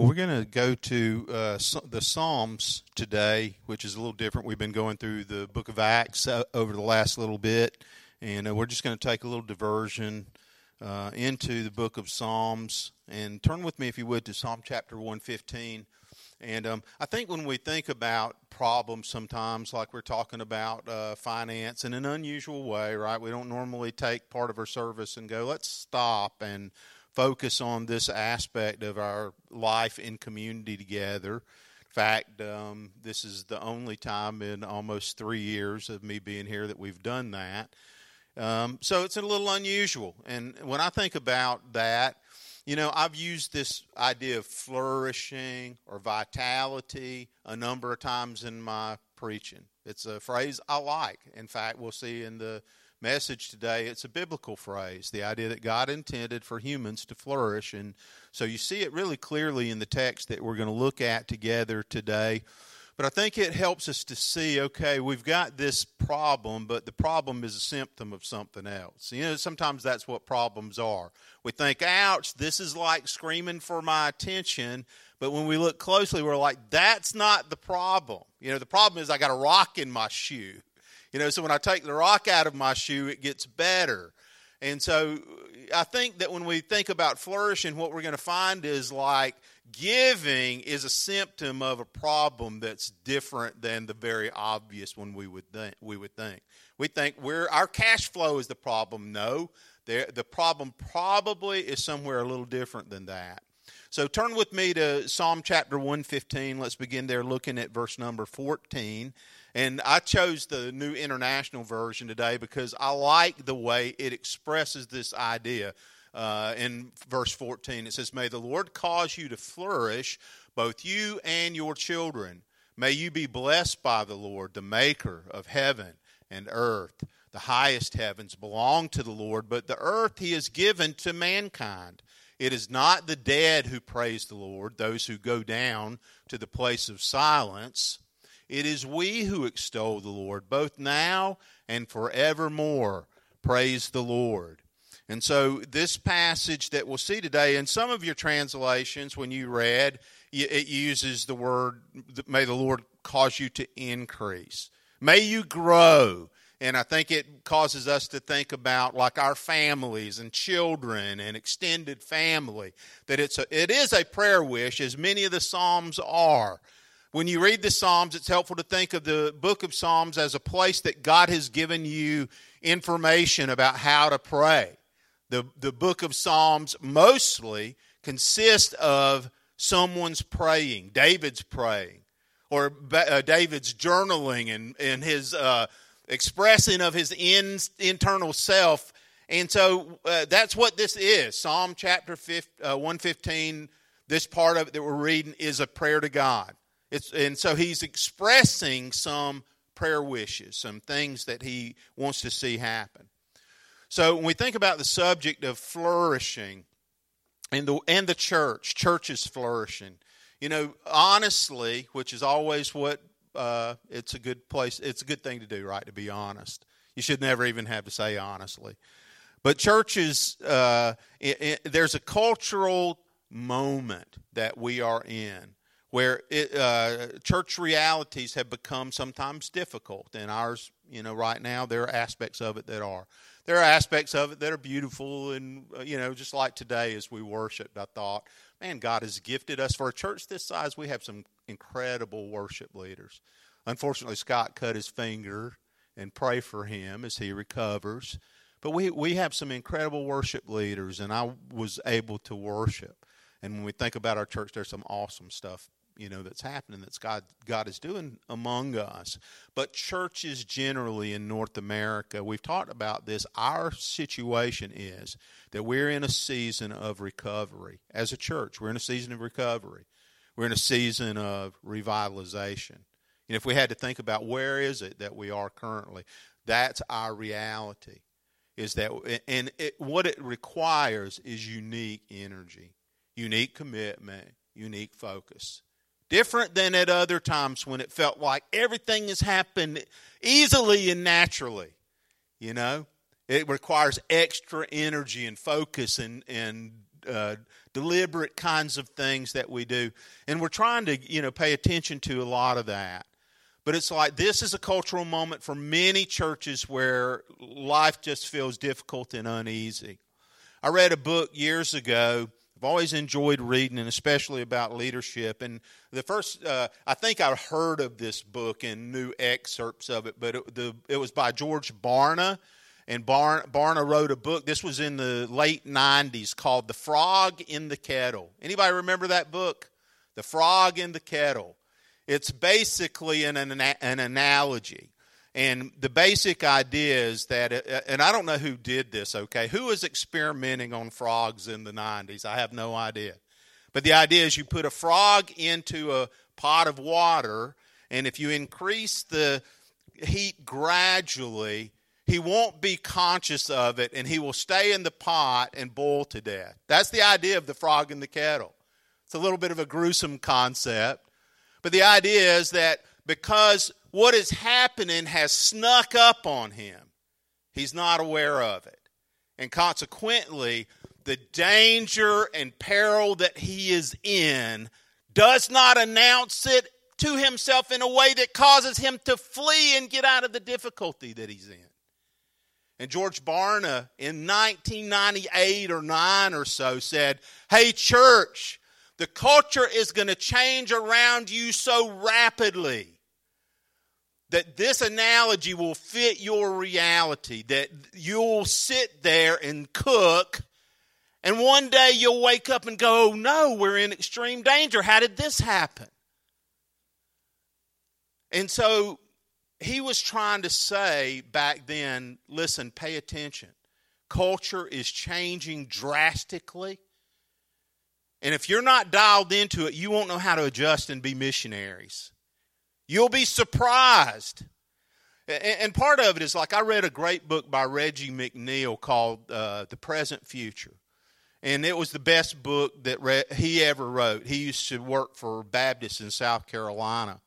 Well, we're going to go to uh, the Psalms today, which is a little different. We've been going through the book of Acts uh, over the last little bit, and uh, we're just going to take a little diversion uh, into the book of Psalms. And turn with me, if you would, to Psalm chapter 115. And um, I think when we think about problems sometimes, like we're talking about uh, finance in an unusual way, right? We don't normally take part of our service and go, let's stop and focus on this aspect of our life in community together. In fact, um, this is the only time in almost three years of me being here that we've done that. Um, so it's a little unusual. And when I think about that, you know, I've used this idea of flourishing or vitality a number of times in my preaching. It's a phrase I like. In fact, we'll see in the message today, it's a biblical phrase, the idea that God intended for humans to flourish. And so you see it really clearly in the text that we're going to look at together today. But I think it helps us to see okay, we've got this problem, but the problem is a symptom of something else. You know, sometimes that's what problems are. We think, ouch, this is like screaming for my attention. But when we look closely, we're like, that's not the problem. You know, the problem is I got a rock in my shoe. You know, so when I take the rock out of my shoe, it gets better. And so I think that when we think about flourishing, what we're going to find is like giving is a symptom of a problem that's different than the very obvious one we would think. We would think we think we're our cash flow is the problem. No, the problem probably is somewhere a little different than that. So turn with me to Psalm chapter 115. Let's begin there looking at verse number 14. And I chose the New International Version today because I like the way it expresses this idea. Uh, in verse 14, it says, May the Lord cause you to flourish, both you and your children. May you be blessed by the Lord, the maker of heaven and earth. The highest heavens belong to the Lord, but the earth he has given to mankind. It is not the dead who praise the Lord, those who go down to the place of silence. It is we who extol the Lord, both now and forevermore. Praise the Lord. And so, this passage that we'll see today, in some of your translations, when you read, it uses the word, may the Lord cause you to increase. May you grow. And I think it causes us to think about like our families and children and extended family. That it's a, it is a prayer wish, as many of the Psalms are. When you read the Psalms, it's helpful to think of the book of Psalms as a place that God has given you information about how to pray. The, the book of Psalms mostly consists of someone's praying, David's praying, or uh, David's journaling and, and his uh, expressing of his in, internal self. And so uh, that's what this is. Psalm chapter 50, uh, 115, this part of it that we're reading is a prayer to God. It's, and so he's expressing some prayer wishes, some things that he wants to see happen. So when we think about the subject of flourishing and the, and the church, churches flourishing. You know, honestly, which is always what uh, it's a good place, it's a good thing to do, right? To be honest. You should never even have to say honestly. But churches, uh, it, it, there's a cultural moment that we are in where it, uh, church realities have become sometimes difficult. And ours, you know, right now, there are aspects of it that are. There are aspects of it that are beautiful, and, uh, you know, just like today as we worshiped, I thought, man, God has gifted us for a church this size. We have some incredible worship leaders. Unfortunately, Scott cut his finger, and pray for him as he recovers. But we, we have some incredible worship leaders, and I was able to worship. And when we think about our church, there's some awesome stuff you know that's happening that's God God is doing among us. But churches generally in North America, we've talked about this. Our situation is that we're in a season of recovery as a church. We're in a season of recovery. We're in a season of revitalization. And if we had to think about where is it that we are currently, that's our reality. Is that and it, what it requires is unique energy, unique commitment, unique focus different than at other times when it felt like everything has happened easily and naturally. You know, it requires extra energy and focus and, and uh, deliberate kinds of things that we do. And we're trying to, you know, pay attention to a lot of that. But it's like this is a cultural moment for many churches where life just feels difficult and uneasy. I read a book years ago. I've always enjoyed reading, and especially about leadership. And the first, uh, I think I heard of this book and knew excerpts of it, but it, the, it was by George Barna and Barna wrote a book. This was in the late '90s called "The Frog in the Kettle." Anybody remember that book? The Frog in the Kettle. It's basically an, an, an analogy. And the basic idea is that, uh, and I don't know who did this, okay? Who was experimenting on frogs in the 90s? I have no idea. But the idea is you put a frog into a pot of water, and if you increase the heat gradually, he won't be conscious of it and he will stay in the pot and boil to death. That's the idea of the frog in the kettle. It's a little bit of a gruesome concept, but the idea is that because what is happening has snuck up on him, he's not aware of it. And consequently, the danger and peril that he is in does not announce it to himself in a way that causes him to flee and get out of the difficulty that he's in. And George Barna in 1998 or 9 or so said, Hey, church, the culture is going to change around you so rapidly that this analogy will fit your reality, that you'll sit there and cook, and one day you'll wake up and go, oh, no, we're in extreme danger. How did this happen? And so he was trying to say back then listen, pay attention. Culture is changing drastically. And if you're not dialed into it, you won't know how to adjust and be missionaries. You'll be surprised. And part of it is like I read a great book by Reggie McNeal called uh, The Present Future. And it was the best book that he ever wrote. He used to work for Baptists in South Carolina.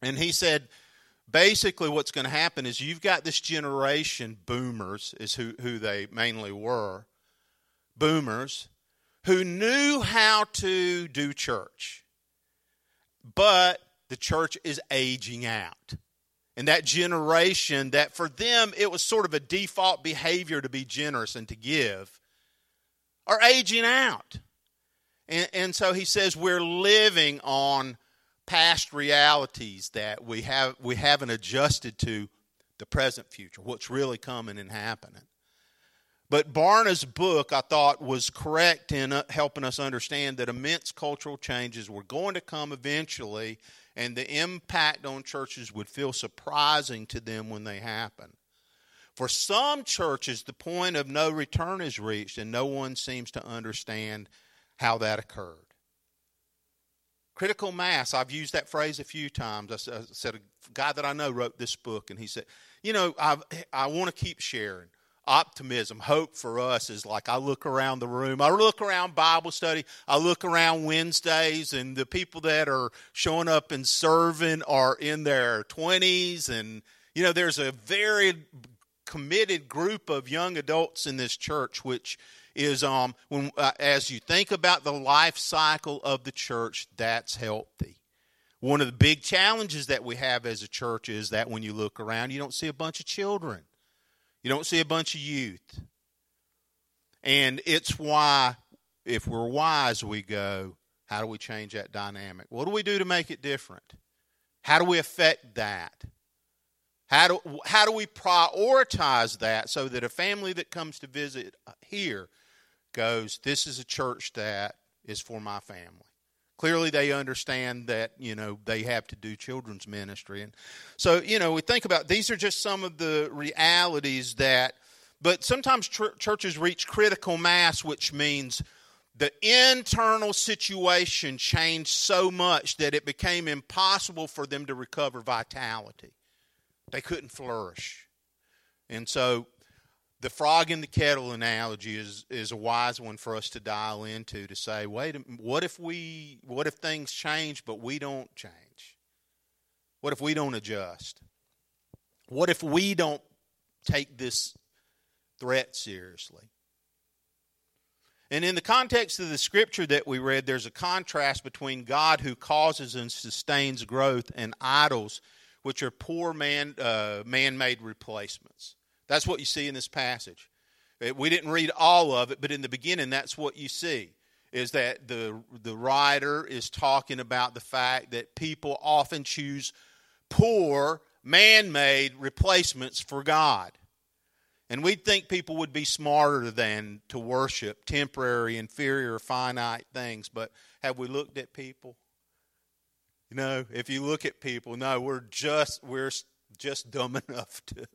And he said, basically what's going to happen is you've got this generation boomers is who, who they mainly were boomers who knew how to do church but the church is aging out and that generation that for them it was sort of a default behavior to be generous and to give are aging out and, and so he says we're living on past realities that we have we haven't adjusted to the present future, what's really coming and happening. But Barna's book, I thought, was correct in uh, helping us understand that immense cultural changes were going to come eventually, and the impact on churches would feel surprising to them when they happen. For some churches, the point of no return is reached, and no one seems to understand how that occurred. Critical mass, I've used that phrase a few times. I said, a guy that I know wrote this book, and he said, You know, I, I want to keep sharing. Optimism, hope for us is like I look around the room, I look around Bible study, I look around Wednesdays, and the people that are showing up and serving are in their 20s. And, you know, there's a very committed group of young adults in this church, which is um, when uh, as you think about the life cycle of the church, that's healthy. One of the big challenges that we have as a church is that when you look around, you don't see a bunch of children, you don't see a bunch of youth, and it's why, if we're wise, we go. How do we change that dynamic? What do we do to make it different? How do we affect that? How do, how do we prioritize that so that a family that comes to visit here goes, This is a church that is for my family. Clearly, they understand that, you know, they have to do children's ministry. And so, you know, we think about these are just some of the realities that, but sometimes tr- churches reach critical mass, which means the internal situation changed so much that it became impossible for them to recover vitality. They couldn't flourish. And so the frog in the kettle analogy is is a wise one for us to dial into to say, wait, what if we, what if things change but we don't change? What if we don't adjust? What if we don't take this threat seriously? And in the context of the scripture that we read, there's a contrast between God who causes and sustains growth and idols, which are poor man uh, man-made replacements. That's what you see in this passage. Uh, we didn't read all of it, but in the beginning, that's what you see. Is that the the writer is talking about the fact that people often choose poor man-made replacements for God. And we'd think people would be smarter than to worship temporary, inferior, finite things. But have we looked at people? You know, if you look at people, no, we're just we're just dumb enough to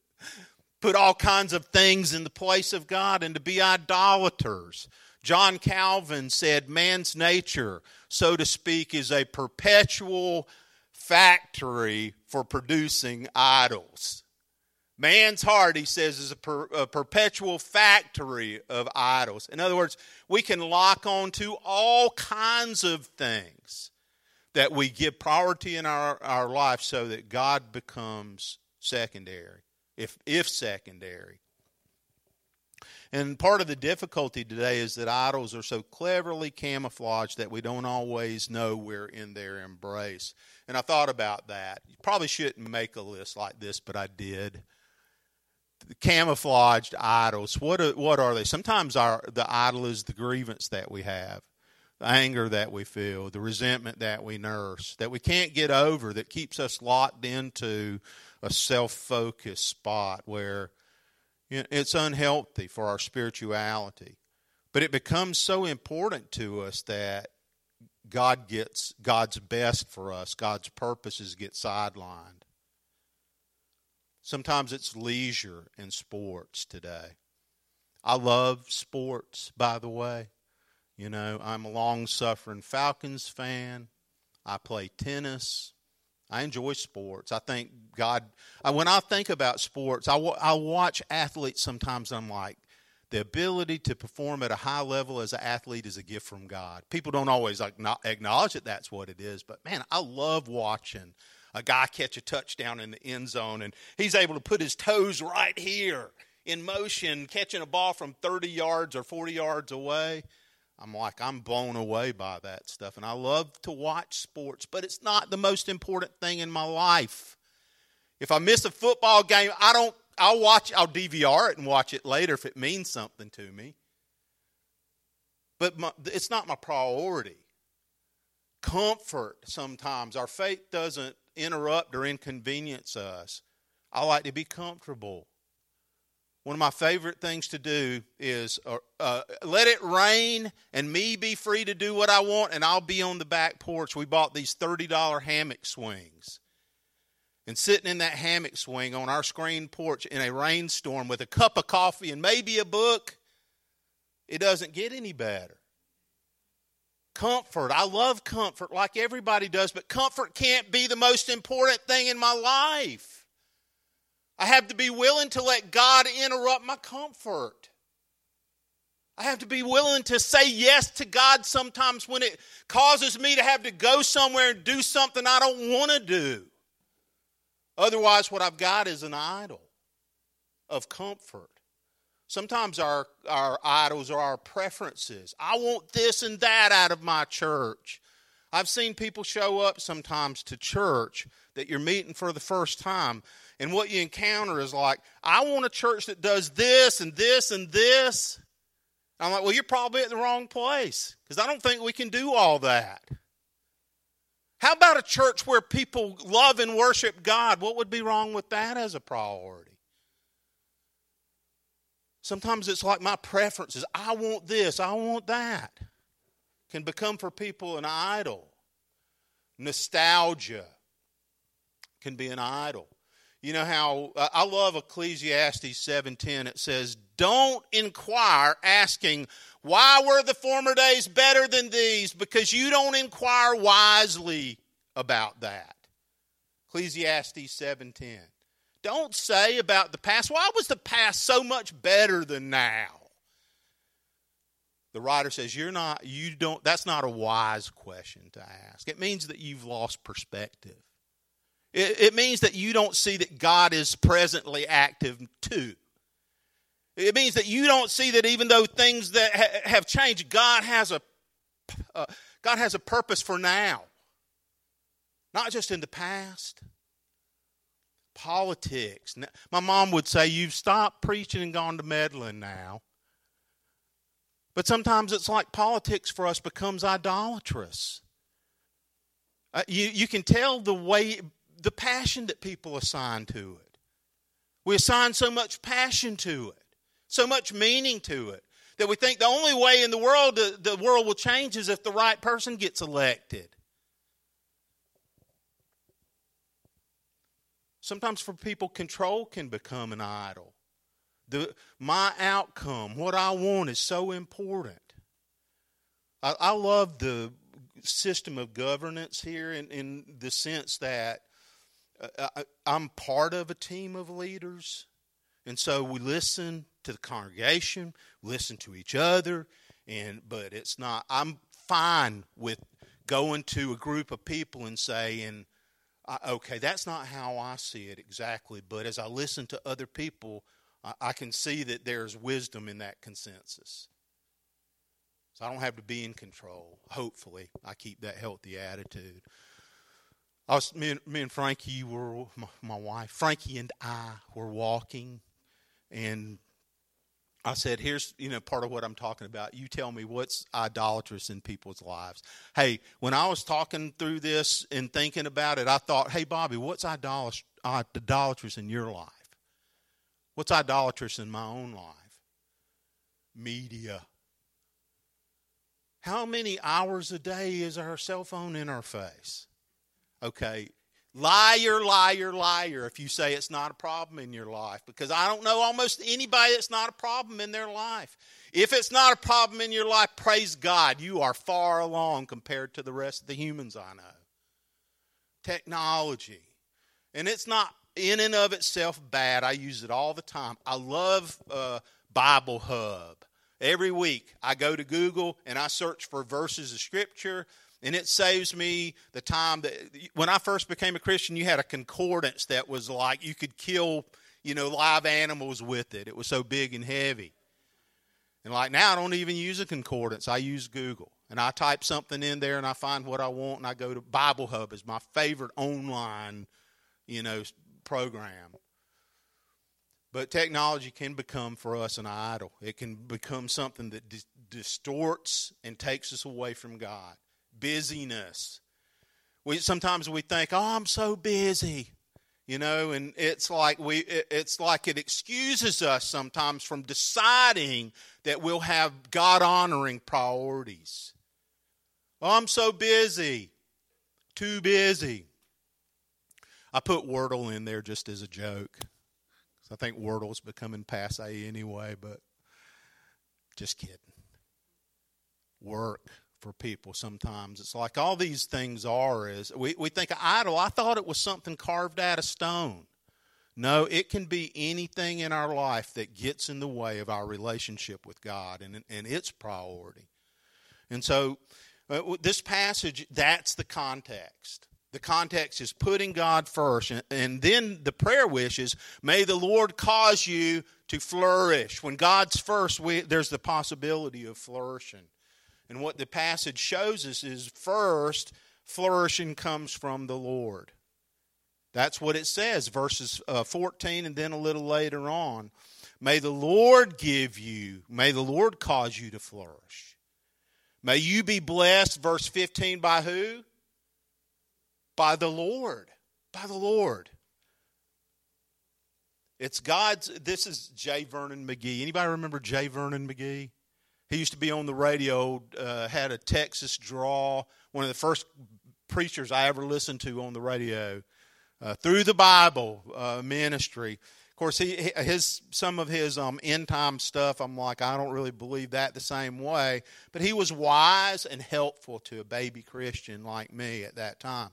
put all kinds of things in the place of God and to be idolaters. John Calvin said, Man's nature, so to speak, is a perpetual factory for producing idols. Man's heart, he says, is a, per, a, perpetual factory of idols. In other words, we can lock on to all kinds of things that we give priority in our, our life so that God becomes secondary, if, if secondary. And part of the difficulty today is that idols are so cleverly camouflaged that we don't always know we're in their embrace. And I thought about that. You probably shouldn't make a list like this, but I did camouflaged idols. What are, what are they? Sometimes our the idol is the grievance that we have, the anger that we feel, the resentment that we nurse, that we can't get over, that keeps us locked into a self-focused spot where you know, it's unhealthy for our spirituality. But it becomes so important to us that God gets God's best for us. God's purposes get sidelined. Sometimes it's leisure and sports today. I love sports, by the way. You know, I'm a long suffering Falcons fan. I play tennis. I enjoy sports. I think God, when I think about sports, I, I watch athletes sometimes, I'm like, the ability to perform at a high level as an athlete is a gift from God. People don't always acknowledge that that's what it is, but man, I love watching a guy catch a touchdown in the end zone and he's able to put his toes right here in motion, catching a ball from 30 yards or 40 yards away. I'm like, I'm blown away by that stuff. And I love to watch sports, but it's not the most important thing in my life. If I miss a football game, I don't, I'll watch, I'll DVR it and watch it later if it means something to me. But my, it's not my priority. Comfort sometimes. Our faith doesn't interrupt or inconvenience us. I like to be comfortable. One of my favorite things to do is uh, uh, let it rain and me be free to do what I want, and I'll be on the back porch. We bought these $30 hammock swings. And sitting in that hammock swing on our screen porch in a rainstorm with a cup of coffee and maybe a book, it doesn't get any better. Comfort. I love comfort like everybody does, but comfort can't be the most important thing in my life. I have to be willing to let God interrupt my comfort. I have to be willing to say yes to God sometimes when it causes me to have to go somewhere and do something I don't want to do. Otherwise, what I've got is an idol of comfort. Sometimes our, our idols are our preferences. I want this and that out of my church. I've seen people show up sometimes to church that you're meeting for the first time, and what you encounter is like, I want a church that does this and this and this. I'm like, well, you're probably at the wrong place because I don't think we can do all that. How about a church where people love and worship God? What would be wrong with that as a priority? Sometimes it's like my preferences. I want this, I want that. Can become for people an idol. Nostalgia can be an idol. You know how uh, I love Ecclesiastes 7:10 it says, "Don't inquire asking why were the former days better than these because you don't inquire wisely about that." Ecclesiastes 7:10. Don't say about the past, why was the past so much better than now? The writer says, You're not, you don't, that's not a wise question to ask. It means that you've lost perspective. It, it means that you don't see that God is presently active too. It means that you don't see that even though things that ha- have changed, God has a uh, God has a purpose for now. Not just in the past. Politics. My mom would say, You've stopped preaching and gone to meddling now. But sometimes it's like politics for us becomes idolatrous. Uh, you, you can tell the way, the passion that people assign to it. We assign so much passion to it, so much meaning to it, that we think the only way in the world the, the world will change is if the right person gets elected. Sometimes for people, control can become an idol. The, my outcome, what I want, is so important. I, I love the system of governance here in, in the sense that Uh, I, I'm part of a team of leaders. And so we listen to the congregation, listen to each other, and but it's not I'm fine with going to a group of people and saying, okay, that's not how I see it exactly, but as I listen to other people, I, I can see that there's wisdom in that consensus. So I don't have to be in control. Hopefully, I keep that healthy attitude. I was me and, me and Frankie were my, my wife. Frankie and I were walking, and I said, here's, you know, part of what I'm talking about. You tell me what's idolatrous in people's lives. Hey, when I was talking through this and thinking about it, I thought, hey, Bobby, what's idolatrous in your life? What's idolatrous in my own life? Media. How many hours a day is our cell phone in our face? Okay, Liar, liar, liar if you say it's not a problem in your life. Because I don't know almost anybody that's not a problem in their life. If it's not a problem in your life, praise God, you are far along compared to the rest of the humans I know. Technology. And it's not in and of itself bad. I use it all the time. I love uh, Bible Hub. Every week I go to Google and I search for verses of Scripture and it saves me the time that when I first became a Christian, you had a concordance that was like you could kill, you know, live animals with it. It was so big and heavy. And like now, I don't even use a concordance. I use Google. And I type something in there and I find what I want and I go to Bible Hub is my favorite online, you know, program. But technology can become for us an idol. It can become something that di- distorts and takes us away from God busyness. We sometimes we think, "Oh, I'm so busy." You know, and it's like we it's like it excuses us sometimes from deciding that we'll have God honoring priorities. Oh, I'm so busy. Too busy. I put Wordle in there just as a joke. I think Wordle's becoming passe anyway, but just kidding. Work for people sometimes. It's like all these things are is we, we think idol, I thought it was something carved out of stone. No, it can be anything in our life that gets in the way of our relationship with God and, and its priority. And so, uh, this passage, that's the context. The context is putting God first. And, and then the prayer wish is, may the Lord cause you to flourish. When God's first, we, there's the possibility of flourishing. And what the passage shows us is first, flourishing comes from the Lord. That's what it says, verses uh, 14 and then a little later on. May the Lord give you, may the Lord cause you to flourish. May you be blessed, verse 15, by who? By the Lord. By the Lord. It's God's, this is J. Vernon McGee. Anybody remember J. Vernon McGee? He used to be on the radio, uh, had a Texas draw, one of the first preachers I ever listened to on the radio. Uh, through the Bible uh, ministry. Of course, he his some of his um, end time stuff. I'm like, I don't really believe that the same way. But he was wise and helpful to a baby Christian like me at that time.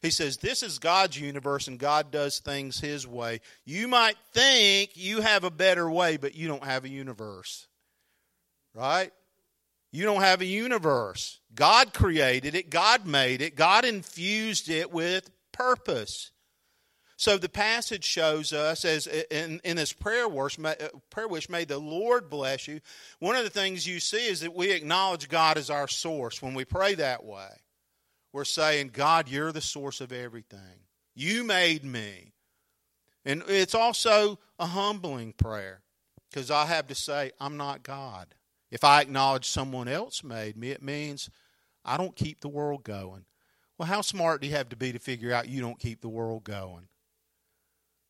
He says, This is God's universe and God does things His way. You might think you have a better way, but you don't have a universe right? You don't have a universe. God created it, God made it, God infused it with purpose. So the passage shows us, as in, in this prayer wish, uh, prayer wish, may the Lord bless you. One of the things you see is that we acknowledge God as our source. When we pray that way, we're saying, God, you're the source of everything. You made me. And it's also a humbling prayer because I have to say, I'm not God. If I acknowledge someone else made me, it means I don't keep the world going. Well, how smart do you have to be to figure out you don't keep the world going?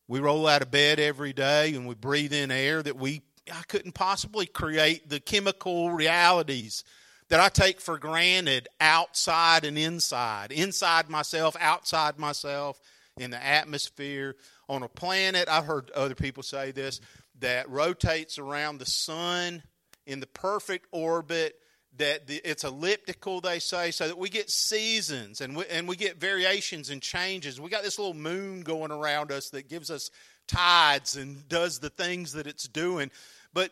We roll out of bed every day and we breathe in air that we I couldn't possibly create the chemical realities that I take for granted outside and inside, inside myself, outside myself, in the atmosphere, on a planet. I've heard other people say this that rotates around the sun in the perfect orbit that the, it's elliptical they say so that we get seasons and we, and we get variations and changes we got this little moon going around us that gives us tides and does the things that it's doing but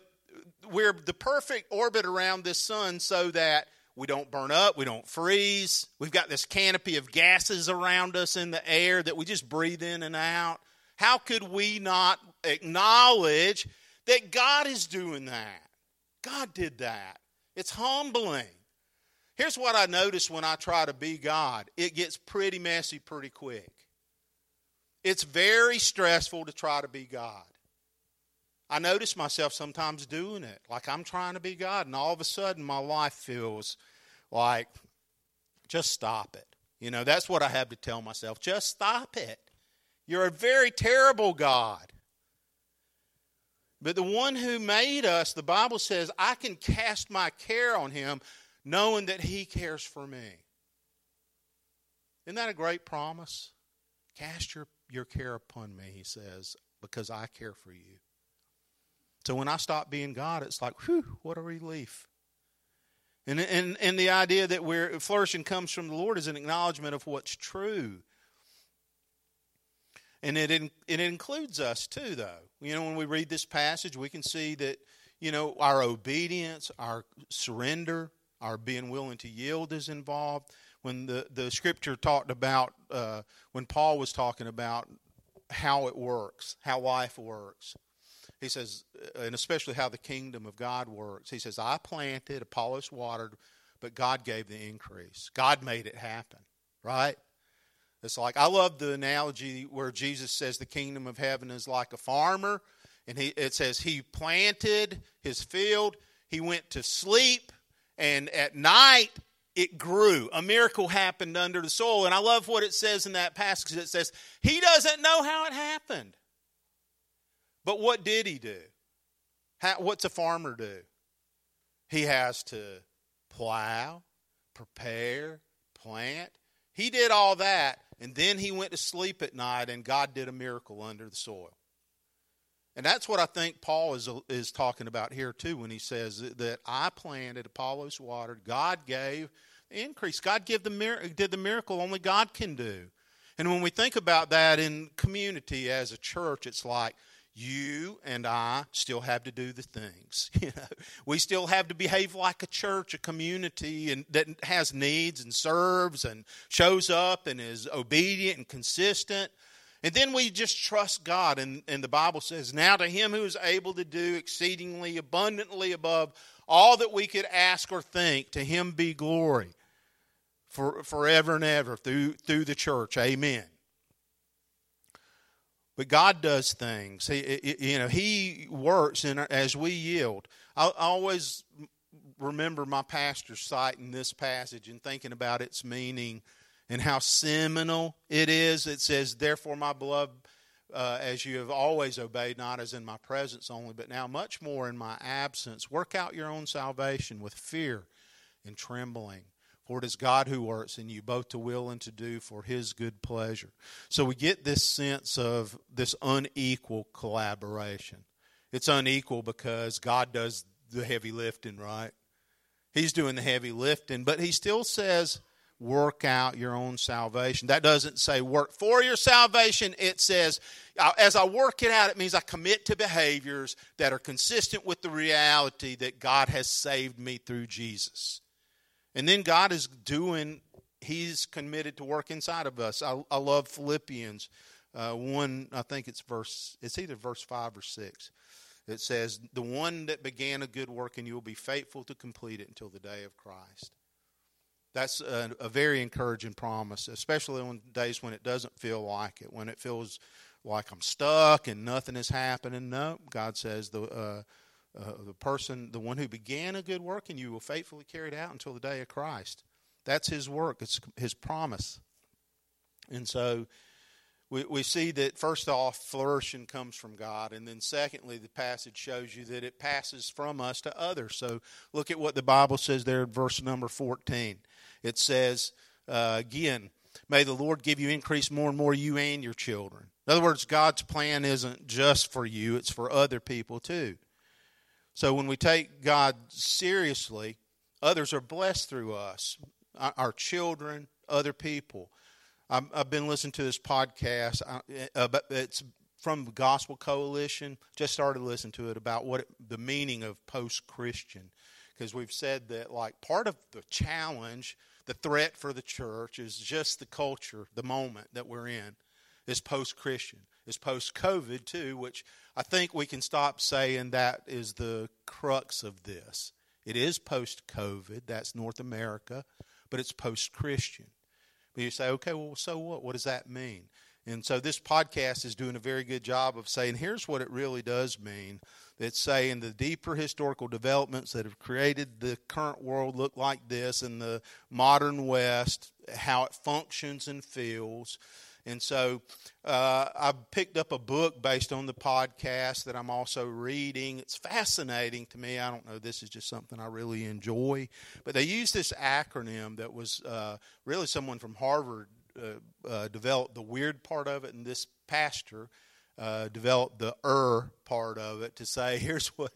we're the perfect orbit around this sun so that we don't burn up, we don't freeze. We've got this canopy of gases around us in the air that we just breathe in and out. How could we not acknowledge that God is doing that? God did that. It's humbling. Here's what I notice when I try to be God it gets pretty messy pretty quick. It's very stressful to try to be God. I notice myself sometimes doing it, like I'm trying to be God, and all of a sudden my life feels like, just stop it. You know, that's what I have to tell myself. Just stop it. You're a very terrible God. But the one who made us, the Bible says, I can cast my care on him knowing that he cares for me. Isn't that a great promise? Cast your, your care upon me, he says, because I care for you. So when I stop being God, it's like, whew, what a relief. And, and, and the idea that we're flourishing comes from the Lord is an acknowledgement of what's true. And it, it includes us too, though. You know, when we read this passage, we can see that, you know, our obedience, our surrender, our being willing to yield is involved. When the, the scripture talked about, uh, when Paul was talking about how it works, how life works, he says, uh, and especially how the kingdom of God works. He says, I planted, Apollos watered, but God gave the increase. God made it happen, right? It's like I love the analogy where Jesus says the kingdom of heaven is like a farmer, and he, it says he planted his field, he went to sleep, and at night it grew. A miracle happened under the soil. And I love what it says in that passage. It says, He doesn't know how it happened. But what did he do? How, what's a farmer do? He has to plow, prepare, plant. He did all that, and then he went to sleep at night, and God did a miracle under the soil. And that's what I think Paul is, is talking about here, too, when he says that I planted, Apollos watered, God gave the increase. God give the, did the miracle only God can do. And when we think about that in community as a church, it's like you and I still have to do the things. You know, we still have to behave like a church, a community, and that has needs and serves and shows up and is obedient and consistent. And then we just trust God. And, and the Bible says, Now to him who is able to do exceedingly abundantly above all that we could ask or think, to him be glory for, forever and ever through, through the church. Amen. But God does things. He, you know, He works, and as we yield, I always remember my pastor citing this passage and thinking about its meaning and how seminal it is. It says, "Therefore, my beloved, uh, as you have always obeyed, not as in my presence only, but now much more in my absence, work out your own salvation with fear and trembling." For it is God who works in you both to will and to do for his good pleasure. So we get this sense of this unequal collaboration. It's unequal because God does the heavy lifting, right? He's doing the heavy lifting, but he still says, work out your own salvation. That doesn't say work for your salvation. It says, as I work it out, it means I commit to behaviors that are consistent with the reality that God has saved me through Jesus. And then God is doing, He's committed to work inside of us. I, I love Philippians uh, one, I think it's verse, it's either verse 5 or 6. It says, The one that began a good work and you will be faithful to complete it until the day of Christ. That's a, a very encouraging promise, especially on days when it doesn't feel like it, when it feels like I'm stuck and nothing is happening. No, God says the uh, uh, the person, the one who began a good work in you, will faithfully carry it out until the day of Christ. That's His work. It's His promise. And so we, we see that first off, flourishing comes from God. And then secondly, the passage shows you that it passes from us to others. So look at what the Bible says there in verse number 14. It says, uh, again, may the Lord give you increase more and more, you and your children. In other words, God's plan isn't just for you, it's for other people too. So when we take God seriously, others are blessed through us, our children, other people. I've been listening to this podcast, uh, but it's from the Gospel Coalition. Just started listening to it about what it, the meaning of post-Christian, because we've said that like part of the challenge, the threat for the church is just the culture, the moment that we're in, is post-Christian, is post-COVID too, which I think we can stop saying that is the crux of this. It is post-COVID, that's North America, but it's post-Christian. But you say, okay, well, so what? What does that mean? And so this podcast is doing a very good job of saying, here's what it really does mean. It's saying the deeper historical developments that have created the current world look like this and the modern West, how it functions and feels, and so uh, I picked up a book based on the podcast that I'm also reading. It's fascinating to me. I don't know, this is just something I really enjoy. But they use this acronym that was uh, really someone from Harvard uh, uh developed the weird part of it, and this pastor. Uh, developed the er part of it to say here's what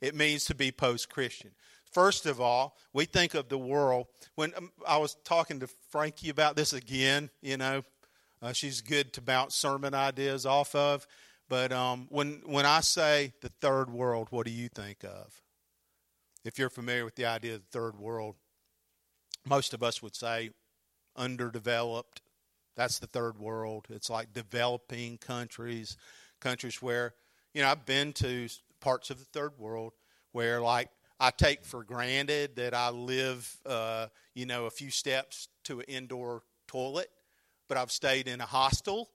it, means to be post-christian First of all, we think of the world. When um, I was talking to Frankie about this again, you know, uh, she's good to bounce sermon ideas off of. But um, when when I say the third world, what do you think of? If you're familiar with the idea of the third world, most of us would say underdeveloped. That's the third world. It's like developing countries, countries where you know I've been to parts of the third world where like I take for granted that I live, uh, you know, a few steps to an indoor toilet but I've stayed in a hostel,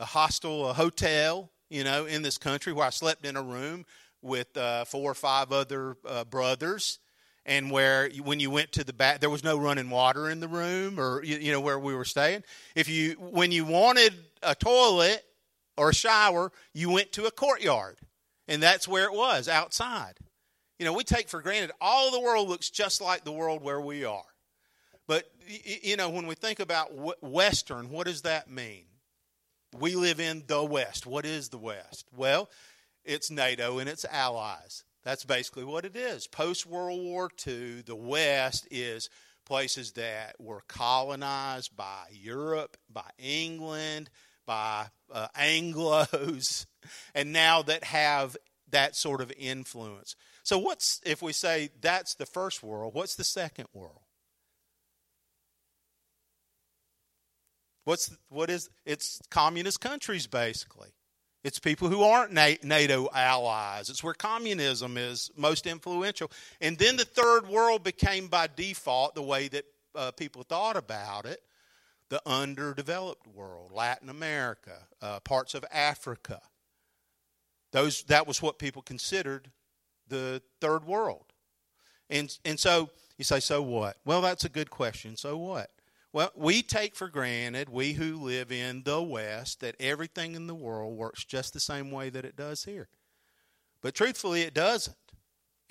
a hostel, a hotel, you know, in this country where I slept in a room with uh, four or five other uh, brothers, and where when you went to the back, there was no running water in the room, or you, you know where we were staying. If you when you wanted a toilet or a shower, you went to a courtyard, and that's where it was outside. You know, we take for granted all the world looks just like the world where we are. But, you know, when we think about Western, what does that mean? We live in the West. What is the West? Well, it's NATO and its allies. That's basically what it is. Post World War II, the West is places that were colonized by Europe, by England, by uh, Anglos, and now that have that sort of influence. So, what's, if we say that's the first world, what's the second world? What's what is it's communist countries basically. It's people who aren't NATO allies. It's where communism is most influential. And then the third world became by default the way that uh, people thought about it the underdeveloped world, Latin America, uh, parts of Africa. Those, that was what people considered the third world. And, and so you say, so what? Well, that's a good question. So what? Well, we take for granted, we who live in the West, that everything in the world works just the same way that it does here. But truthfully, it doesn't.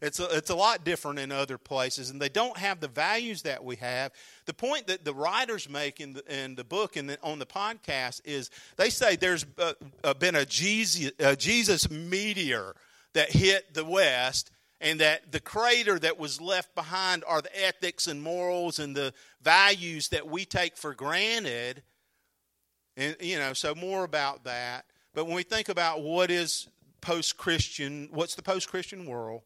it's a, it's a lot different in other places, and they don't have the values that we have. The point that the writers make in the, in the book and on the podcast is they say there's uh, uh, been a Jesus, a Jesus meteor that hit the West, and that the crater that was left behind are the ethics and morals and the values that we take for granted. And, you know, so more about that. But when we think about what is post Christian, what's the post Christian world,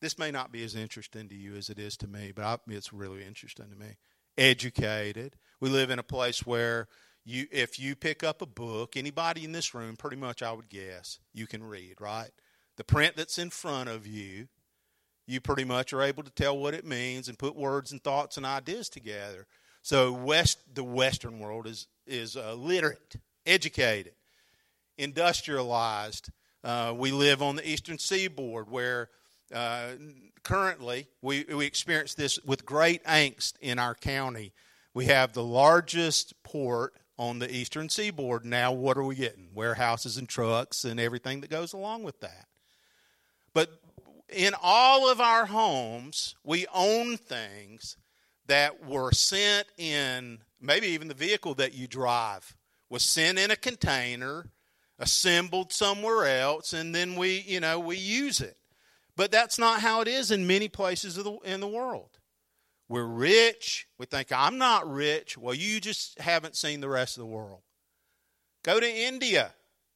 this may not be as interesting to you as it is to me, but I, it's really interesting to me. Educated. We live in a place where you if you pick up a book, anybody in this room, pretty much I would guess, you can read, right? The print that's in front of you, you pretty much are able to tell what it means and put words and thoughts and ideas together. So west the Western world is is uh, literate, educated, industrialized. Uh, we live on the eastern seaboard where uh, currently we, we experience this with great angst in our county. We have the largest port on the eastern seaboard. Now, what are we getting? Warehouses and trucks and everything that goes along with that. But in all of our homes, we own things that were sent in, maybe even the vehicle that you drive was sent in a container, assembled somewhere else, and then we, you know, we use it. But that's not how it is in many places the, in the world. We're rich. We think, I'm not rich. Well, you just haven't seen the rest of the world. Go to India.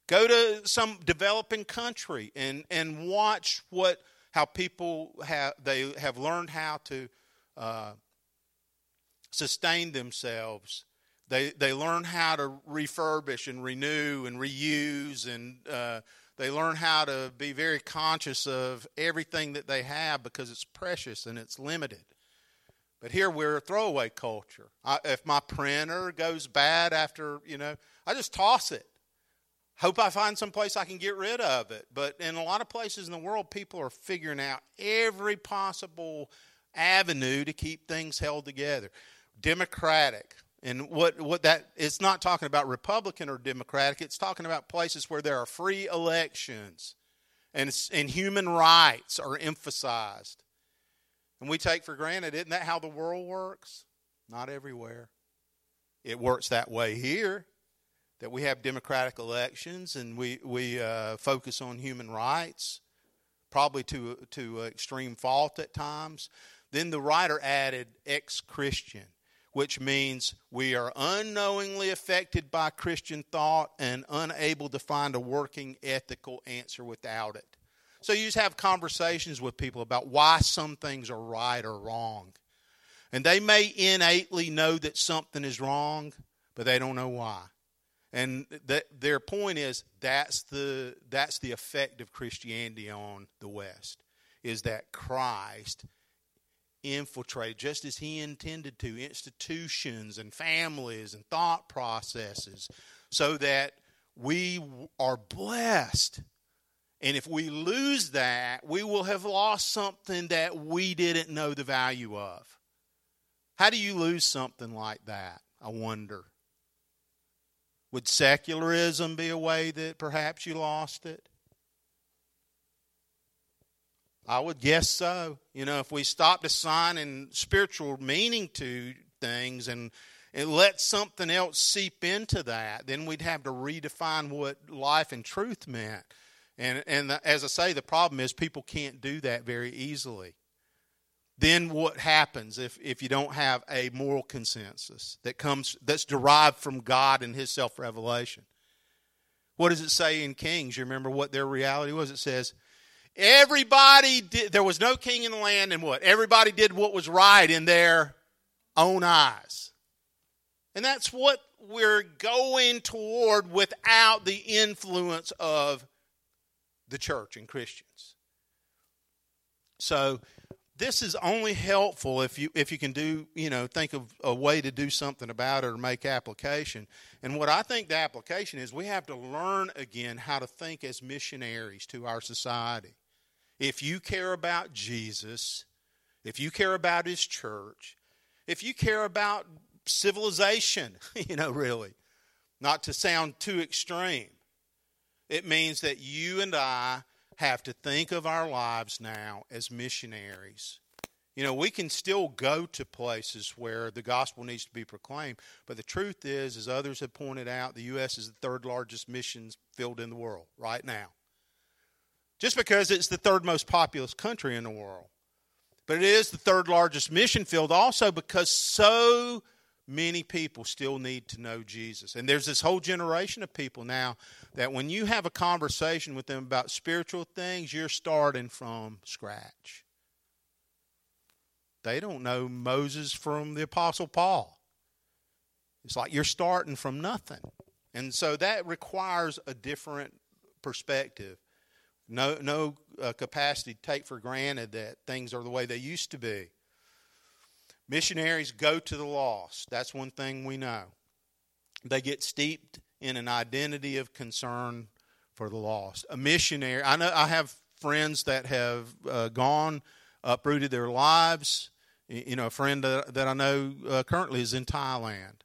Go to some developing country and, and watch what how people have they have learned how to uh, sustain themselves. They they learn how to refurbish and renew and reuse and uh, they learn how to be very conscious of everything that they have because it's precious and it's limited. But here we're a throwaway culture. I, if my printer goes bad after, you know, I just toss it. Hope I find some place I can get rid of it. But in a lot of places in the world, people are figuring out every possible avenue to keep things held together. Democratic. And what, what that it's not talking about Republican or Democratic, it's talking about places where there are free elections and, and human rights are emphasized. And we take for granted, isn't that how the world works? Not everywhere. It works that way here, that we have democratic elections and we, we uh, focus on human rights, probably to, to extreme fault at times. Then the writer added ex Christian, which means we are unknowingly affected by Christian thought and unable to find a working ethical answer without it. So you just have conversations with people about why some things are right or wrong. And they may innately know that something is wrong, but they don't know why. And that their point is that's the that's the effect of Christianity on the West is that Christ infiltrated just as he intended to institutions and families and thought processes so that we are blessed and if we lose that, we will have lost something that we didn't know the value of. How do you lose something like that? I wonder. Would secularism be a way that perhaps you lost it? I would guess so. You know, if we stopped assigning spiritual meaning to things and and let something else seep into that, then we'd have to redefine what life and truth meant. And, and the, as I say, the problem is people can't do that very easily. Then what happens if, if you don't have a moral consensus that comes that's derived from God and His self revelation? What does it say in Kings? You remember what their reality was? It says, everybody did, there was no king in the land, and what? Everybody did what was right in their own eyes. And that's what we're going toward without the influence of the church and Christians. So this is only helpful if you if you can do you know think of a way to do something about it or make application. And what I think the application is, we have to learn again how to think as missionaries to our society. If you care about Jesus, if you care about His church, if you care about civilization, you know, really, not to sound too extreme, it means that you and I have to think of our lives now as missionaries. You know, we can still go to places where the gospel needs to be proclaimed, but the truth is, as others have pointed out, the U.S. is the third largest missions field in the world right now. Just because it's the third most populous country in the world. But it is the third largest mission field also because so many people still need to know Jesus. And there's this whole generation of people now that when you have a conversation with them about spiritual things, you're starting from scratch. They don't know Moses from the Apostle Paul. It's like you're starting from nothing. And so that requires a different perspective. No, no uh, capacity to take for granted that things are the way they used to be. Missionaries go to the lost. That's one thing we know. They get steeped in an identity of concern for the lost. A missionary, I know I have friends that have uh, gone, uprooted their lives. You know, a friend that, that I know uh, currently is in Thailand.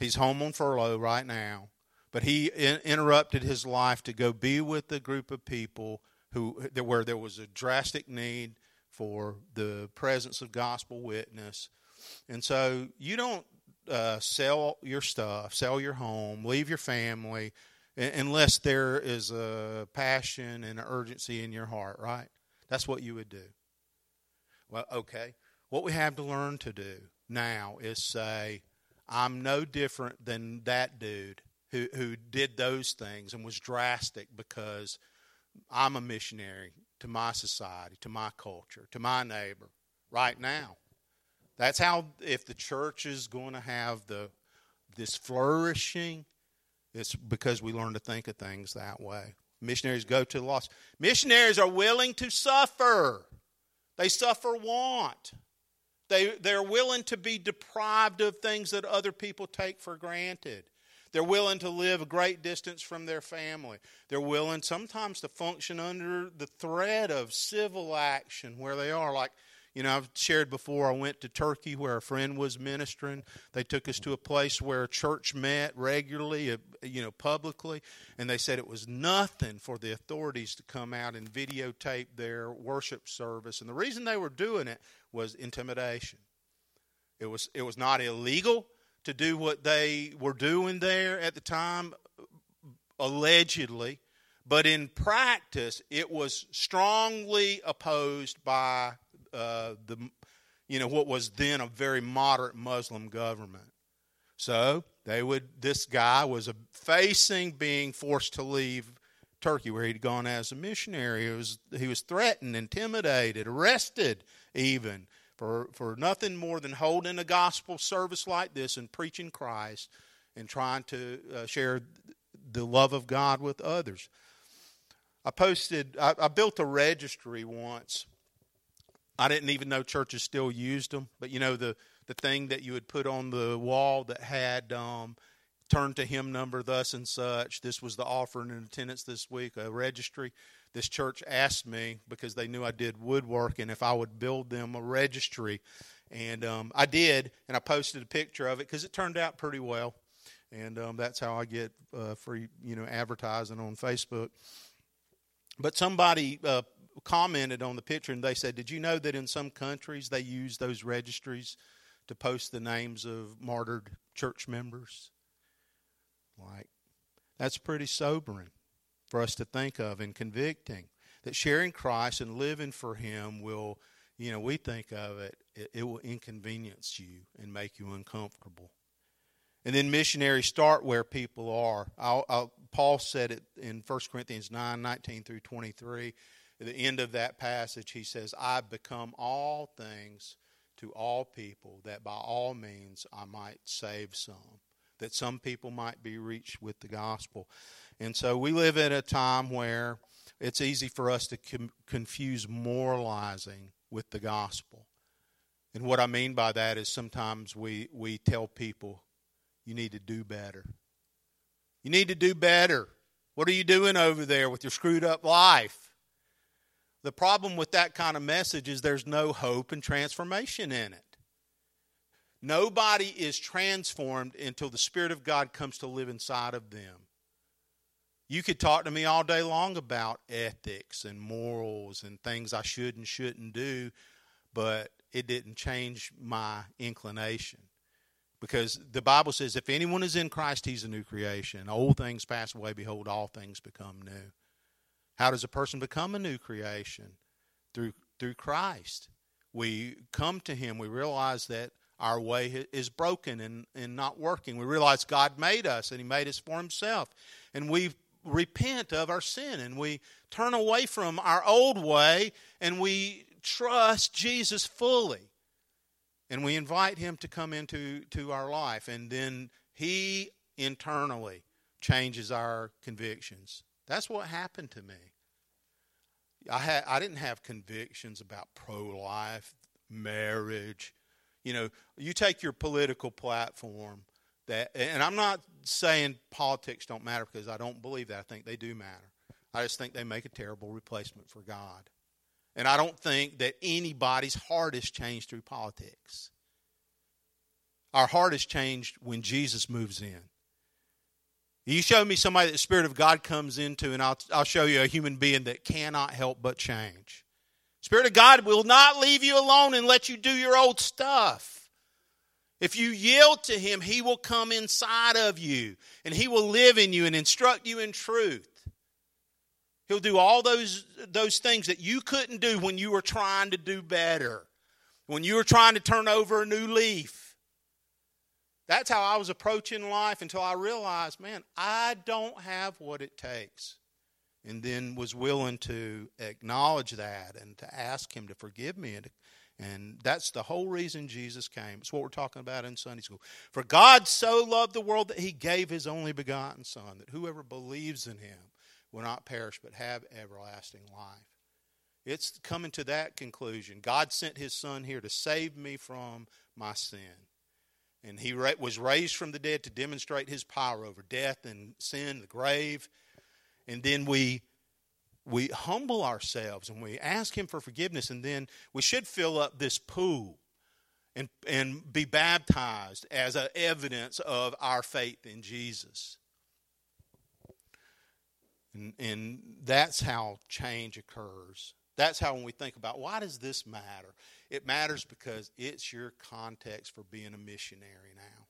He's home on furlough right now, but he in, interrupted his life to go be with a group of people who where there was a drastic need for the presence of gospel witness. And so you don't uh, sell your stuff, sell your home, leave your family, unless there is a passion and an urgency in your heart, right? That's what you would do. Well, okay. What we have to learn to do now is say, I'm no different than that dude who, who did those things and was drastic because I'm a missionary to my society, to my culture, to my neighbor right now. That's how, if the church is going to have the this flourishing, it's because we learn to think of things that way. Missionaries go to the lost. Missionaries are willing to suffer. They suffer want. They, they're willing to be deprived of things that other people take for granted. They're willing to live a great distance from their family. They're willing sometimes to function under the threat of civil action where they are. Like you know, I've shared before, I went to Turkey where a friend was ministering. They took us to a place where a church met regularly, uh, you know, publicly, and they said it was nothing for the authorities to come out and videotape their worship service. And the reason they were doing it was intimidation. It was, it was not illegal to do what they were doing there at the time, allegedly, but in practice, it was strongly opposed by uh, the you know what was then a very moderate Muslim government. So they would. This guy was facing being forced to leave Turkey, where he'd gone as a missionary. He was he was threatened, intimidated, arrested, even for for nothing more than holding a gospel service like this and preaching Christ and trying to uh, share the love of God with others. I posted. I, I built a registry once I didn't even know churches still used them, but you know the the thing that you would put on the wall that had um, to hymn number thus and such. This was the offering and attendance this week, a registry. This church asked me because they knew I did woodwork and if I would build them a registry, and um, I did, and I posted a picture of it because it turned out pretty well, and um, that's how I get uh, free, you know, advertising on Facebook. But somebody uh, commented on the picture and they said, Did you know that in some countries they use those registries to post the names of martyred church members? Like, that's pretty sobering for us to think of and convicting. That sharing Christ and living for Him will, you know, we think of it, it, it will inconvenience you and make you uncomfortable. And then missionaries start where people are. I'll, I'll, Paul said it in 1 Corinthians 9 19 through 23. At the end of that passage, he says, I've become all things to all people, that by all means I might save some, that some people might be reached with the gospel. And so we live at a time where it's easy for us to com- confuse moralizing with the gospel. And what I mean by that is sometimes we, we tell people, you need to do better. You need to do better. What are you doing over there with your screwed up life? The problem with that kind of message is there's no hope and transformation in it. Nobody is transformed until the Spirit of God comes to live inside of them. You could talk to me all day long about ethics and morals and things I should and shouldn't do, but it didn't change my inclination. Because the Bible says, if anyone is in Christ, he's a new creation. Old things pass away, behold, all things become new. How does a person become a new creation? Through, through Christ. We come to Him. We realize that our way is broken and, and not working. We realize God made us and He made us for Himself. And we repent of our sin and we turn away from our old way and we trust Jesus fully. and we invite him to come into to our life and then he internally changes our convictions that's what happened to me i had i didn't have convictions about pro-life marriage you know you take your political platform that and i'm not saying politics don't matter because i don't believe that i think they do matter i just think they make a terrible replacement for god and I don't think that anybody's heart has changed through politics. Our heart has changed when Jesus moves in. You show me somebody that the Spirit of God comes into, and I'll, I'll show you a human being that cannot help but change. Spirit of God will not leave you alone and let you do your old stuff. If you yield to Him, He will come inside of you and He will live in you and instruct you in truth. He'll do all those, those things that you couldn't do when you were trying to do better, when you were trying to turn over a new leaf. That's how I was approaching life until I realized, man, I don't have what it takes. And then was willing to acknowledge that and to ask Him to forgive me. And, and that's the whole reason Jesus came. It's what we're talking about in Sunday school. For God so loved the world that He gave His only begotten Son, that whoever believes in Him will not perish but have everlasting life. It's coming to that conclusion. God sent his son here to save me from my sin. And he was raised from the dead to demonstrate his power over death and sin, the grave. And then we we humble ourselves and we ask him for forgiveness and then we should fill up this pool and and be baptized as a evidence of our faith in Jesus. And, and that's how change occurs. That's how when we think about why does this matter? It matters because it's your context for being a missionary now.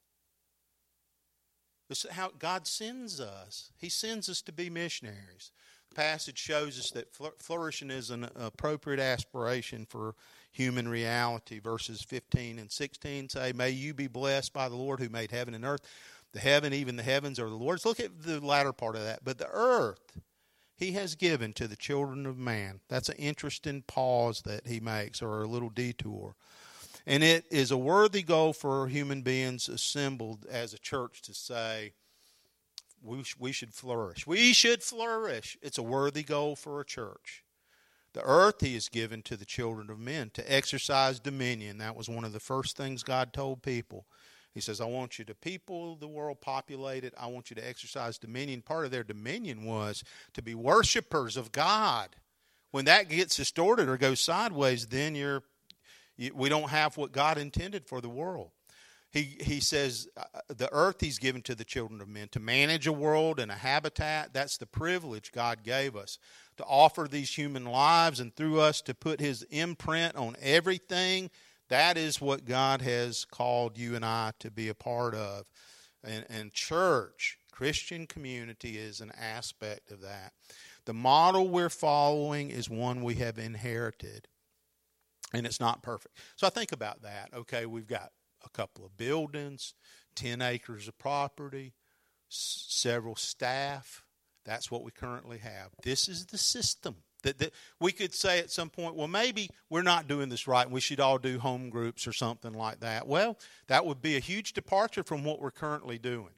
This is how God sends us. He sends us to be missionaries. The passage shows us that flourishing is an appropriate aspiration for human reality. Verses 15 and 16 say, May you be blessed by the Lord who made heaven and earth the heaven, even the heavens, are the Lord's. Look at the latter part of that. But the earth he has given to the children of man. That's an interesting pause that he makes, or a little detour. And it is a worthy goal for human beings assembled as a church to say, we, we should flourish. We should flourish. It's a worthy goal for a church. The earth he has given to the children of men to exercise dominion. That was one of the first things God told people. He says, I want you to people the world, populate it. I want you to exercise dominion. Part of their dominion was to be worshipers of God. When that gets distorted or goes sideways, then you're, you, we don't have what God intended for the world. He, he says uh, the earth he's given to the children of men to manage a world and a habitat. That's the privilege God gave us to offer these human lives and through us to put his imprint on everything that is what God has called you and I to be a part of. And, and church, Christian community is an aspect of that. The model we're following is one we have inherited, and it's not perfect. So I think about that. Okay, we've got a couple of buildings, 10 acres of property, s- several staff. That's what we currently have. This is the system. That, that we could say at some point, well, maybe we're not doing this right and we should all do home groups or something like that. Well, that would be a huge departure from what we're currently doing.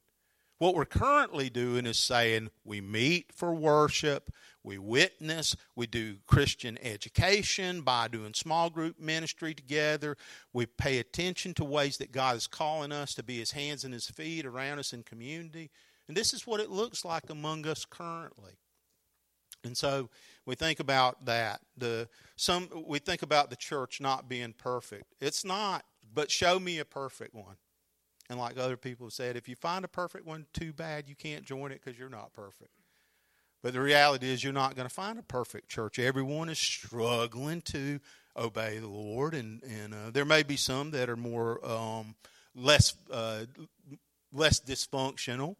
What we're currently doing is saying we meet for worship, we witness, we do Christian education by doing small group ministry together, we pay attention to ways that God is calling us to be His hands and His feet around us in community. And this is what it looks like among us currently. And so we think about that. The some we think about the church not being perfect. It's not, but show me a perfect one. And like other people said, if you find a perfect one, too bad you can't join it because you're not perfect. But the reality is, you're not going to find a perfect church. Everyone is struggling to obey the Lord, and and uh, there may be some that are more um, less uh, less dysfunctional.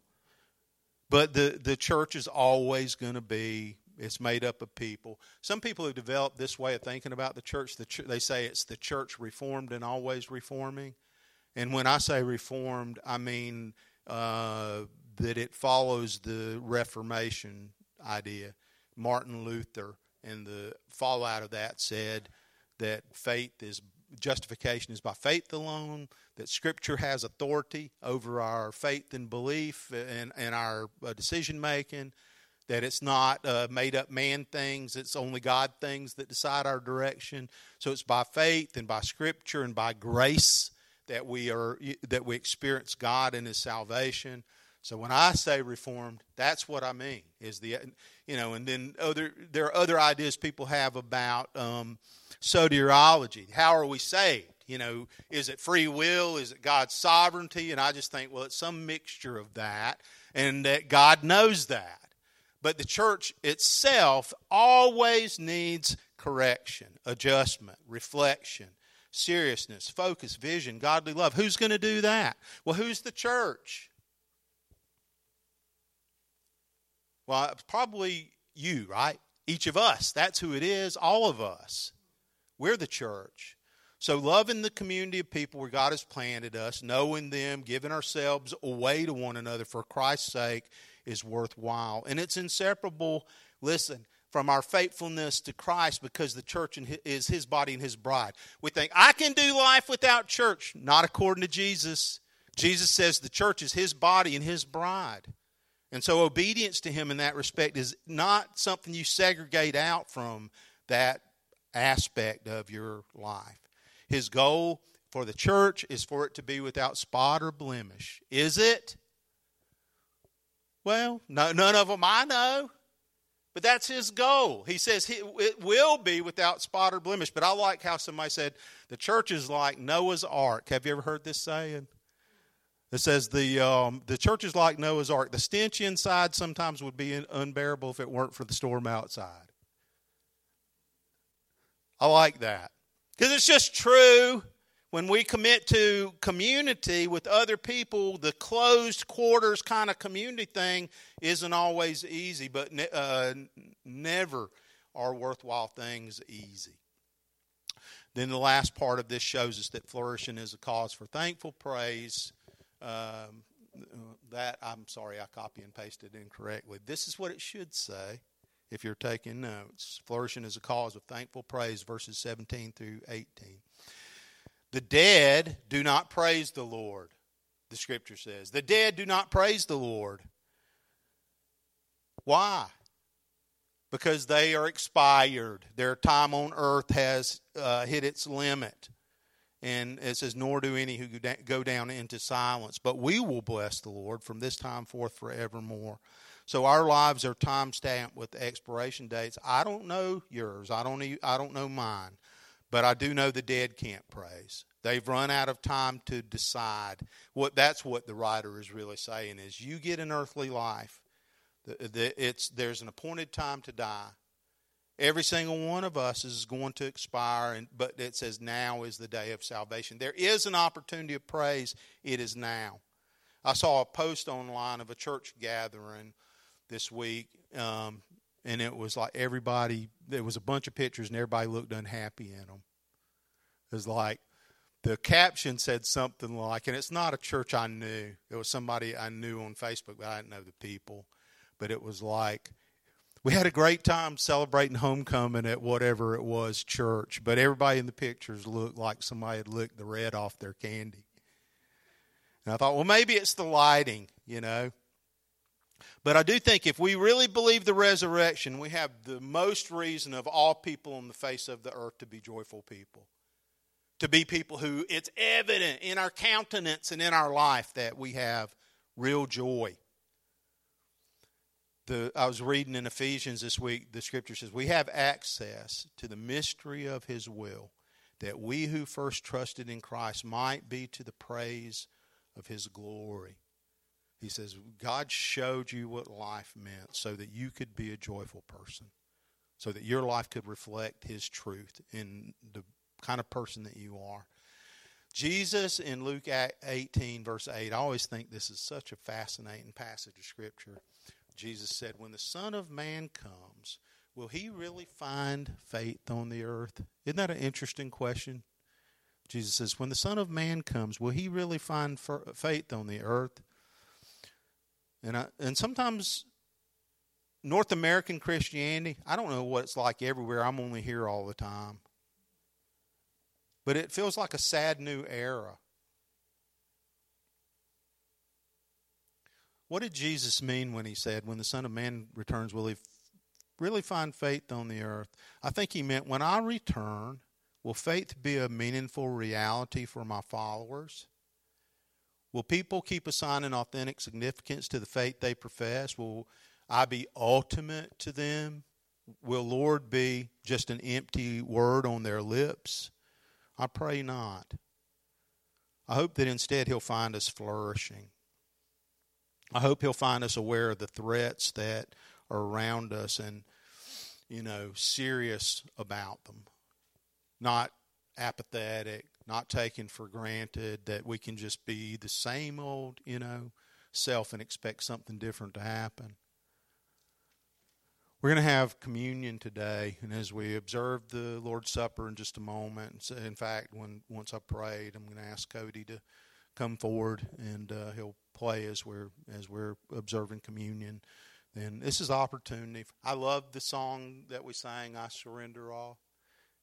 But the the church is always going to be it's made up of people. Some people have developed this way of thinking about the church. The ch- they say it's the church reformed and always reforming. And when I say reformed, I mean uh, that it follows the Reformation idea. Martin Luther and the fallout of that said that faith is justification is by faith alone, that Scripture has authority over our faith and belief and, and our uh, decision making, that it's not uh, made up man things, it's only God things that decide our direction. So it's by faith and by Scripture and by grace that we are that we experience God and His salvation. So when I say reformed, that's what I mean. Is the you know, and then other there are other ideas people have about um, soteriology. How are we saved? You know, is it free will? Is it God's sovereignty? And I just think, well, it's some mixture of that, and that God knows that. But the church itself always needs correction, adjustment, reflection, seriousness, focus, vision, godly love. Who's going to do that? Well, who's the church? Well, probably you, right? Each of us. That's who it is, all of us. We're the church. So, loving the community of people where God has planted us, knowing them, giving ourselves away to one another for Christ's sake is worthwhile. And it's inseparable, listen, from our faithfulness to Christ because the church is his body and his bride. We think, I can do life without church. Not according to Jesus. Jesus says the church is his body and his bride. And so obedience to him in that respect is not something you segregate out from that aspect of your life. His goal for the church is for it to be without spot or blemish. Is it? Well, no, none of them I know. But that's his goal. He says he, it will be without spot or blemish. But I like how somebody said the church is like Noah's ark. Have you ever heard this saying? It says the um, the church is like Noah's ark. The stench inside sometimes would be unbearable if it weren't for the storm outside. I like that because it's just true. When we commit to community with other people, the closed quarters kind of community thing isn't always easy, but ne- uh, never are worthwhile things easy. Then the last part of this shows us that flourishing is a cause for thankful praise um, that I'm sorry, I copy and pasted incorrectly. This is what it should say if you're taking notes. Flourishing is a cause of thankful praise, verses 17 through 18. The dead do not praise the Lord, the scripture says. The dead do not praise the Lord. Why? Because they are expired. Their time on earth has uh, hit its limit. And it says, Nor do any who go down into silence, but we will bless the Lord from this time forth forevermore. So our lives are time stamped with expiration dates. I don't know yours. I don't. I don't know mine, but I do know the dead can't praise. They've run out of time to decide. What that's what the writer is really saying is, you get an earthly life. It's there's an appointed time to die. Every single one of us is going to expire, and, but it says now is the day of salvation. There is an opportunity of praise. It is now. I saw a post online of a church gathering this week, um, and it was like everybody, there was a bunch of pictures, and everybody looked unhappy in them. It was like, the caption said something like, and it's not a church I knew. It was somebody I knew on Facebook, but I didn't know the people. But it was like, we had a great time celebrating homecoming at whatever it was church, but everybody in the pictures looked like somebody had licked the red off their candy. And I thought, well, maybe it's the lighting, you know. But I do think if we really believe the resurrection, we have the most reason of all people on the face of the earth to be joyful people. To be people who it's evident in our countenance and in our life that we have real joy the, I was reading in Ephesians this week, the scripture says, We have access to the mystery of His will, that we who first trusted in Christ might be to the praise of His glory. He says, God showed you what life meant so that you could be a joyful person, so that your life could reflect His truth in the kind of person that you are. Jesus in Luke 18, verse 8, I always think this is such a fascinating passage of Scripture. Jesus said, When the Son of Man comes, will he really find faith on the earth? Isn't that an interesting question? Jesus says, When the Son of Man comes, will he really find faith on the earth? And, I, and sometimes North American Christianity, I don't know what it's like everywhere. I'm only here all the time. But it feels like a sad new era. What did Jesus mean when he said, When the Son of Man returns, will he really find faith on the earth? I think he meant, When I return, will faith be a meaningful reality for my followers? Will people keep assigning authentic significance to the faith they profess? Will I be ultimate to them? Will Lord be just an empty word on their lips? I pray not. I hope that instead He'll find us flourishing. I hope He'll find us aware of the threats that are around us and, you know, serious about them. Not apathetic, not taken for granted that we can just be the same old, you know, self and expect something different to happen. We're going to have communion today, and as we observe the Lord's Supper in just a moment, in fact, when once I prayed, I'm going to ask Cody to come forward, and uh, he'll play as we're as we're observing communion. Then this is opportunity. I love the song that we sang, "I Surrender All."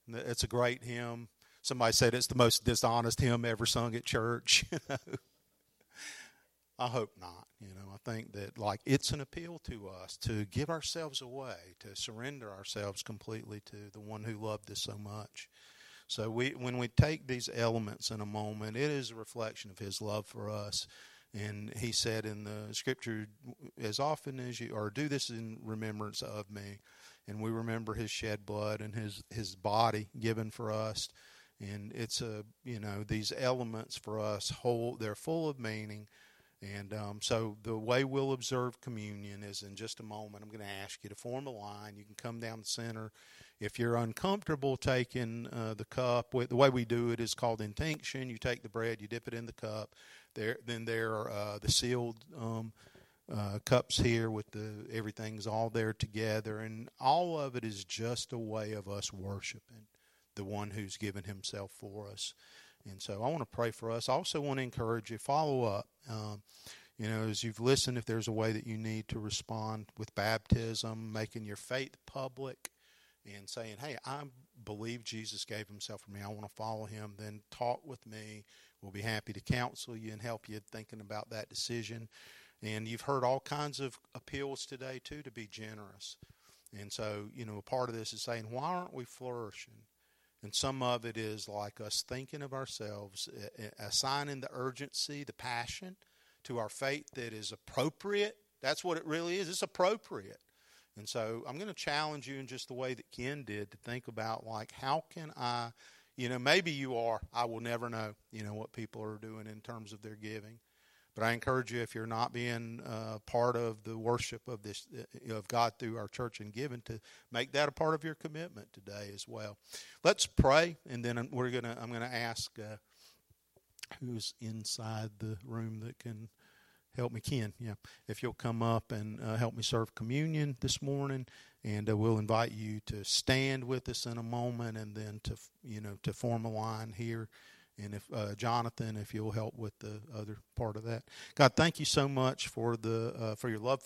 It's a great hymn. Somebody said it's the most dishonest hymn ever sung at church. I hope not. You know, I think that like it's an appeal to us to give ourselves away, to surrender ourselves completely to the one who loved us so much. So we when we take these elements in a moment, it is a reflection of his love for us. And he said in the scripture, as often as you or do this in remembrance of me, and we remember his shed blood and his his body given for us. And it's a you know these elements for us whole they're full of meaning and um, so the way we'll observe communion is in just a moment. I'm going to ask you to form a line. You can come down the center. If you're uncomfortable taking uh, the cup, the way we do it is called intinction. You take the bread, you dip it in the cup. There, then there are uh, the sealed um, uh, cups here with the everything's all there together, and all of it is just a way of us worshiping the one who's given Himself for us. And so I want to pray for us. I also want to encourage you, follow up. Um, you know, as you've listened, if there's a way that you need to respond with baptism, making your faith public, and saying, hey, I believe Jesus gave himself for me. I want to follow him. Then talk with me. We'll be happy to counsel you and help you thinking about that decision. And you've heard all kinds of appeals today, too, to be generous. And so, you know, a part of this is saying, why aren't we flourishing? And some of it is like us thinking of ourselves, assigning the urgency, the passion to our faith that is appropriate. That's what it really is. It's appropriate. And so I'm going to challenge you in just the way that Ken did to think about like how can I, you know, maybe you are. I will never know, you know, what people are doing in terms of their giving. But I encourage you, if you're not being uh, part of the worship of this uh, of God through our church and giving, to make that a part of your commitment today as well. Let's pray, and then we're gonna. I'm gonna ask uh, who's inside the room that can help me, Ken. Yeah, if you'll come up and uh, help me serve communion this morning, and uh, we'll invite you to stand with us in a moment, and then to you know to form a line here and if uh, Jonathan, if you'll help with the other part of that. God, thank you so much for the uh, for your love